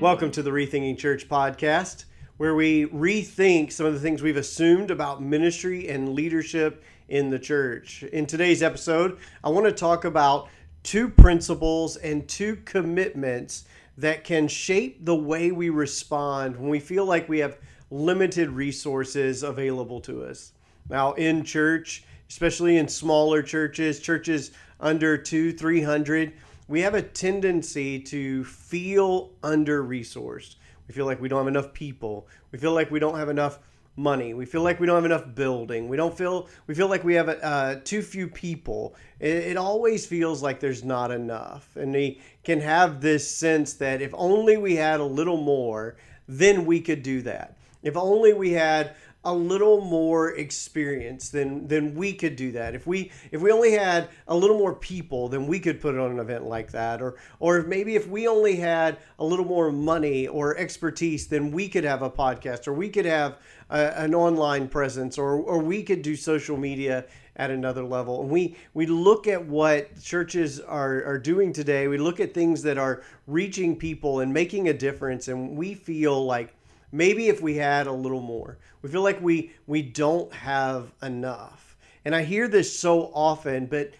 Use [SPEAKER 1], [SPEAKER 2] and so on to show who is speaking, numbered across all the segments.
[SPEAKER 1] Welcome to the Rethinking Church podcast, where we rethink some of the things we've assumed about ministry and leadership in the church. In today's episode, I want to talk about two principles and two commitments that can shape the way we respond when we feel like we have limited resources available to us. Now, in church, especially in smaller churches, churches under two, 300, we have a tendency to feel under resourced. We feel like we don't have enough people. We feel like we don't have enough money. We feel like we don't have enough building. We don't feel we feel like we have uh, too few people. It, it always feels like there's not enough, and we can have this sense that if only we had a little more, then we could do that. If only we had a little more experience than then we could do that. If we if we only had a little more people then we could put on an event like that. Or or maybe if we only had a little more money or expertise then we could have a podcast or we could have a, an online presence or or we could do social media at another level. And we we look at what churches are are doing today. We look at things that are reaching people and making a difference. And we feel like maybe if we had a little more. We feel like we we don't have enough. And i hear this so often but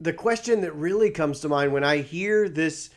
[SPEAKER 1] the question that really comes to mind when i hear this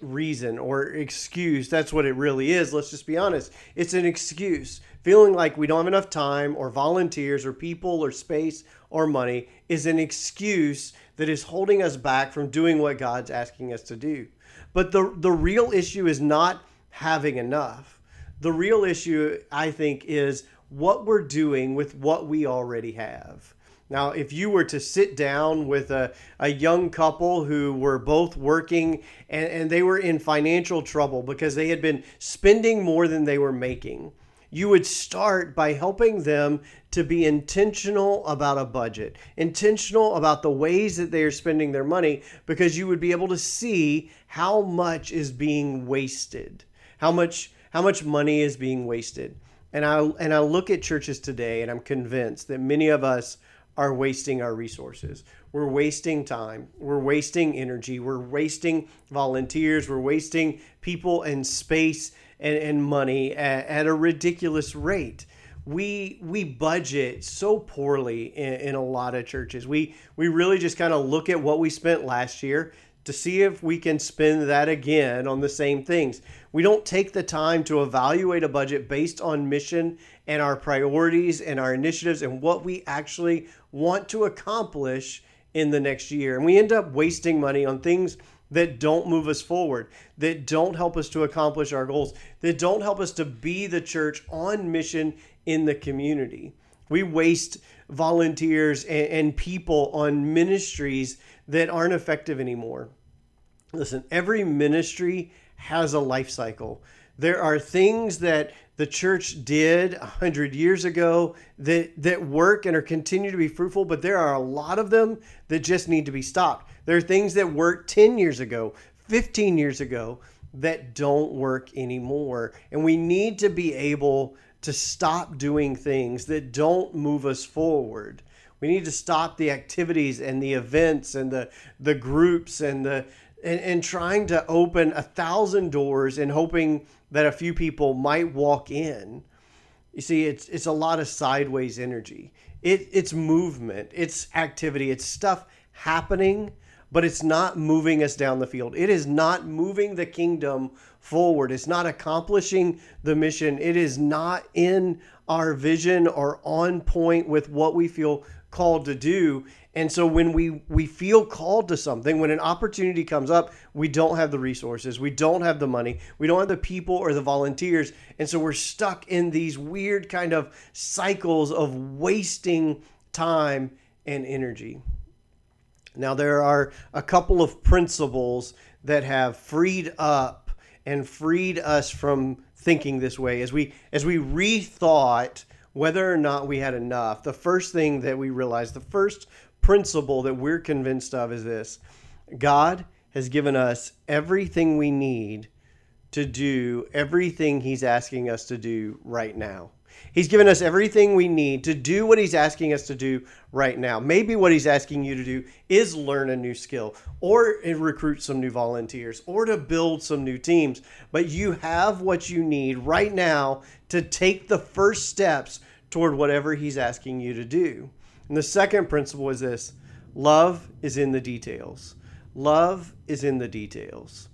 [SPEAKER 1] reason or excuse that's what it really is let's just be honest. It's an excuse. Feeling like we don't have enough time or volunteers or people or space or money is an excuse that is holding us back from doing what god's asking us to do. But the the real issue is not having enough the real issue, I think, is what we're doing with what we already have. Now, if you were to sit down with a, a young couple who were both working and, and they were in financial trouble because they had been spending more than they were making, you would start by helping them to be intentional about a budget, intentional about the ways that they are spending their money, because you would be able to see how much is being wasted, how much how much money is being wasted. And I and I look at churches today and I'm convinced that many of us are wasting our resources. We're wasting time. We're wasting energy. We're wasting volunteers. We're wasting people and space and, and money at, at a ridiculous rate. We we budget so poorly in, in a lot of churches. We we really just kind of look at what we spent last year to see if we can spend that again on the same things. We don't take the time to evaluate a budget based on mission and our priorities and our initiatives and what we actually want to accomplish in the next year. And we end up wasting money on things that don't move us forward, that don't help us to accomplish our goals, that don't help us to be the church on mission in the community. We waste volunteers and, people on ministries that aren't effective anymore. Listen, every ministry has a life cycle. There are things that the church did a hundred years ago that that work and are continue to be fruitful, but there are a lot of them that just need to be stopped. There are things that worked 10 years ago, 15 years ago that don't work anymore. And we need to be able to stop doing things that don't move us forward. We need to stop the activities and the events and the the groups and the and, and trying to open a thousand doors and hoping that a few people might walk in. You see, it's it's a lot of sideways energy. It it's movement, it's activity, it's stuff happening, but it's not moving us down the field. It is not moving the kingdom forward. It's not accomplishing the mission. It is not in our vision or on point with what we feel called to do. And so when we we feel called to something, when an opportunity comes up, we don't have the resources, we don't have the money, we don't have the people or the volunteers, and so we're stuck in these weird kind of cycles of wasting time and energy. Now there are a couple of principles that have freed up and freed us from thinking this way as we as we rethought whether or not we had enough. The first thing that we realized, the first principle that we're convinced of is this God has given us everything we need to do everything He's asking us to do right now. He's given us everything we need to do what He's asking us to do right now. Maybe what He's asking you to do is learn a new skill or recruit some new volunteers or to build some new teams. But you have what you need right now to take the first steps toward whatever He's asking you to do. And the second principle is this love is in the details. Love is in the details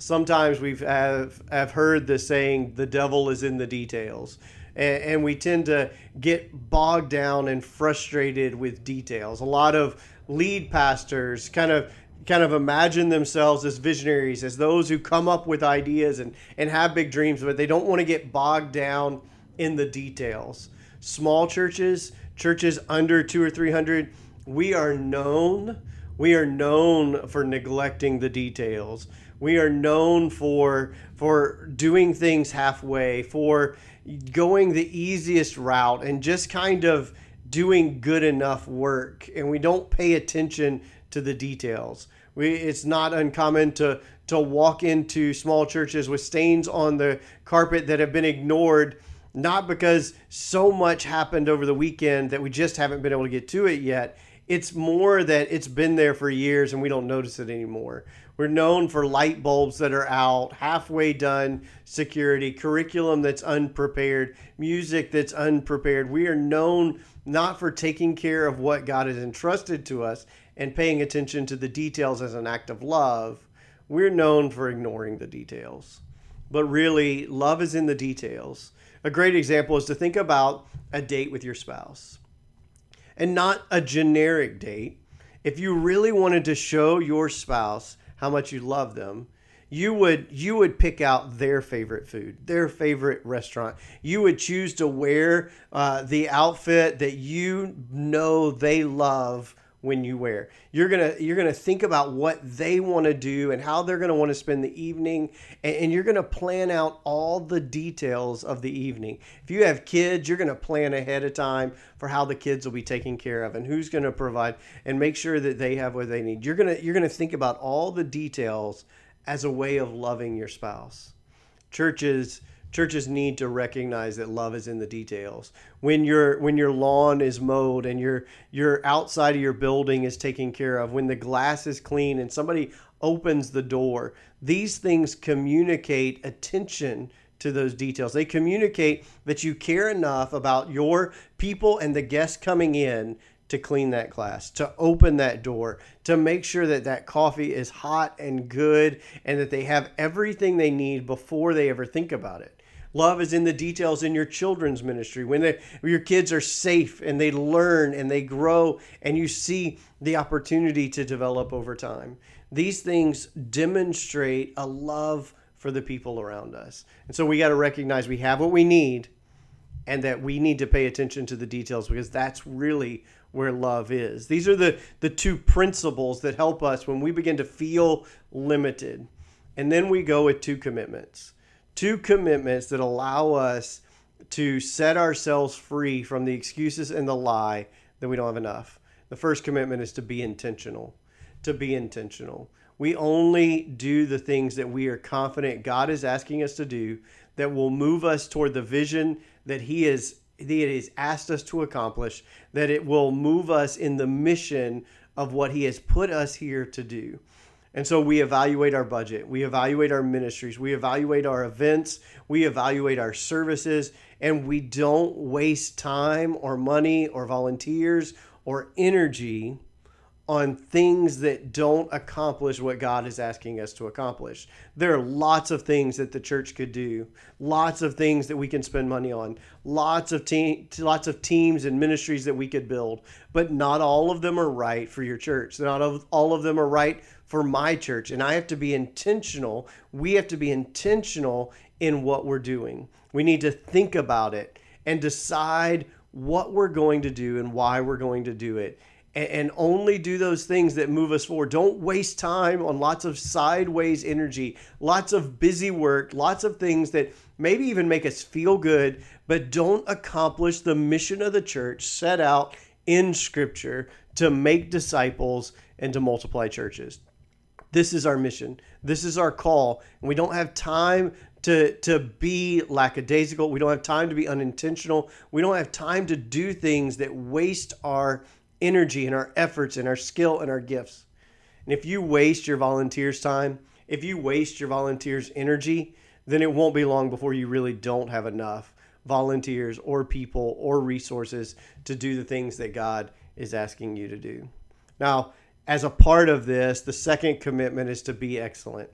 [SPEAKER 1] sometimes we've have, have heard the saying the devil is in the details and, and, we tend to get bogged down and frustrated with details a lot of lead pastors kind of kind of imagine themselves as visionaries as those who come up with ideas and and have big dreams but they don't want to get bogged down in the details. Small churches churches under 2 or 300 we are known we are known for neglecting the details. We are known for for doing things halfway, for going the easiest route and just kind of doing good enough work. And we don't pay attention to the details. We, it's not uncommon to to walk into small churches with stains on the carpet that have been ignored not because so much happened over the weekend that we just haven't been able to get to it yet. It's more that it's been there for years and we don't notice it anymore. We're known for light bulbs that are out, halfway done security, curriculum that's unprepared, music that's unprepared. We are known not for taking care of what God has entrusted to us and paying attention to the details as an act of love. We're known for ignoring the details. But really, love is in the details. A great example is to think about a date with your spouse and not a generic date. If you really wanted to show your spouse how much you love them you would you would pick out their favorite food their favorite restaurant you would choose to wear uh, the outfit that you know they love when you wear. You're gonna you're gonna think about what they want to do and how they're gonna want to spend the evening and, and you're gonna plan out all the details of the evening. If you have kids you're gonna plan ahead of time for how the kids will be taken care of and who's gonna provide and make sure that they have what they need. You're gonna you're gonna think about all the details as a way of loving your spouse. Churches churches need to recognize that love is in the details. When your when your lawn is mowed and your your outside of your building is taken care of, when the glass is clean and somebody opens the door, these things communicate attention to those details. They communicate that you care enough about your people and the guests coming in to clean that glass, to open that door, to make sure that that coffee is hot and good and that they have everything they need before they ever think about it. Love is in the details in your children's ministry when, they, when your kids are safe and they learn and they grow and you see the opportunity to develop over time. These things demonstrate a love for the people around us. And so we got to recognize we have what we need and that we need to pay attention to the details because that's really where love is. These are the, the two principles that help us when we begin to feel limited. And then we go with two commitments two commitments that allow us to set ourselves free from the excuses and the lie that we don't have enough. The first commitment is to be intentional. To be intentional. We only do the things that we are confident God is asking us to do that will move us toward the vision that He is that He has asked us to accomplish, that it will move us in the mission of what He has put us here to do. And so we evaluate our budget, we evaluate our ministries, we evaluate our events, we evaluate our services, and we don't waste time or money or volunteers or energy on things that don't accomplish what God is asking us to accomplish. There are lots of things that the church could do, lots of things that we can spend money on, lots of te- lots of teams and ministries that we could build, but not all of them are right for your church. Not all of them are right for my church. And I have to be intentional. We have to be intentional in what we're doing. We need to think about it and decide what we're going to do and why we're going to do it. And only do those things that move us forward. Don't waste time on lots of sideways energy, lots of busy work, lots of things that maybe even make us feel good, but don't accomplish the mission of the church set out in Scripture to make disciples and to multiply churches. This is our mission. This is our call. And we don't have time to to be lackadaisical. We don't have time to be unintentional. We don't have time to do things that waste our energy and our efforts and our skill and our gifts. And if you waste your volunteers' time, if you waste your volunteers' energy, then it won't be long before you really don't have enough volunteers or people or resources to do the things that God is asking you to do. Now, as a part of this, the second commitment is to be excellent.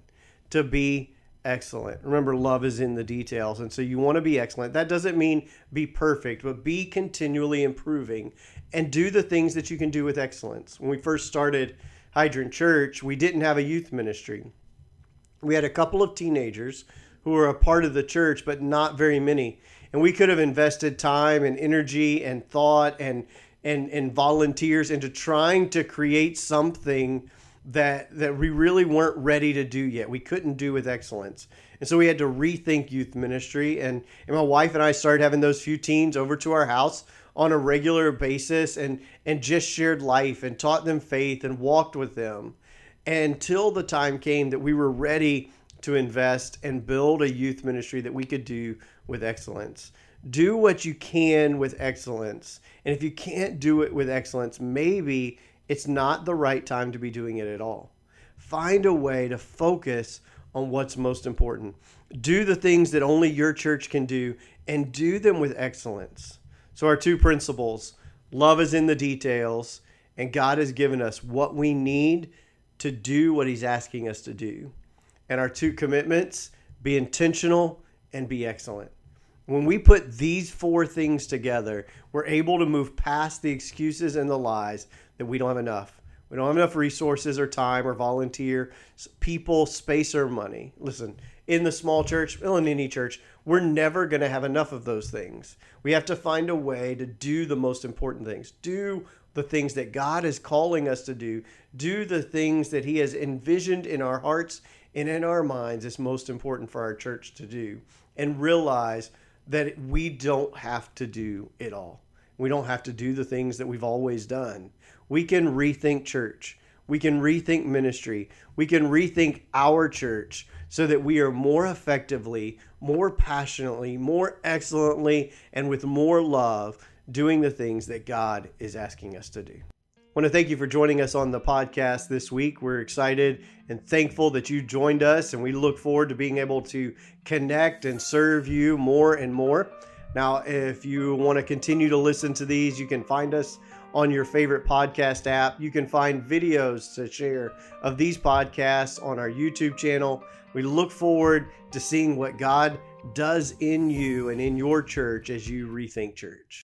[SPEAKER 1] To be excellent. Remember, love is in the details. And so you want to be excellent. That doesn't mean be perfect, but be continually improving and do the things that you can do with excellence. When we first started Hydrant Church, we didn't have a youth ministry. We had a couple of teenagers who were a part of the church, but not very many. And we could have invested time and energy and thought and and, and volunteers into trying to create something that that we really weren't ready to do yet. We couldn't do with excellence. And so we had to rethink youth ministry and, and my wife and I started having those few teens over to our house on a regular basis and and just shared life and taught them faith and walked with them until the time came that we were ready to invest and build a youth ministry that we could do with excellence. Do what you can with excellence. And if you can't do it with excellence, maybe it's not the right time to be doing it at all. Find a way to focus on what's most important. Do the things that only your church can do and do them with excellence. So, our two principles love is in the details, and God has given us what we need to do what He's asking us to do. And our two commitments be intentional and be excellent. When we put these four things together, we're able to move past the excuses and the lies that we don't have enough. We don't have enough resources or time or volunteer people, space, or money. Listen, in the small church, well, in any church, we're never going to have enough of those things. We have to find a way to do the most important things. Do the things that God is calling us to do. Do the things that He has envisioned in our hearts and in our minds is most important for our church to do. And realize that we don't have to do it all. We don't have to do the things that we've always done. We can rethink church. We can rethink ministry. We can rethink our church so that we are more effectively, more passionately, more excellently, and with more love doing the things that God is asking us to do. Want to thank you for joining us on the podcast this week. We're excited and thankful that you joined us, and we look forward to being able to connect and serve you more and more. Now, if you want to continue to listen to these, you can find us on your favorite podcast app. You can find videos to share of these podcasts on our YouTube channel. We look forward to seeing what God does in you and in your church as you rethink church.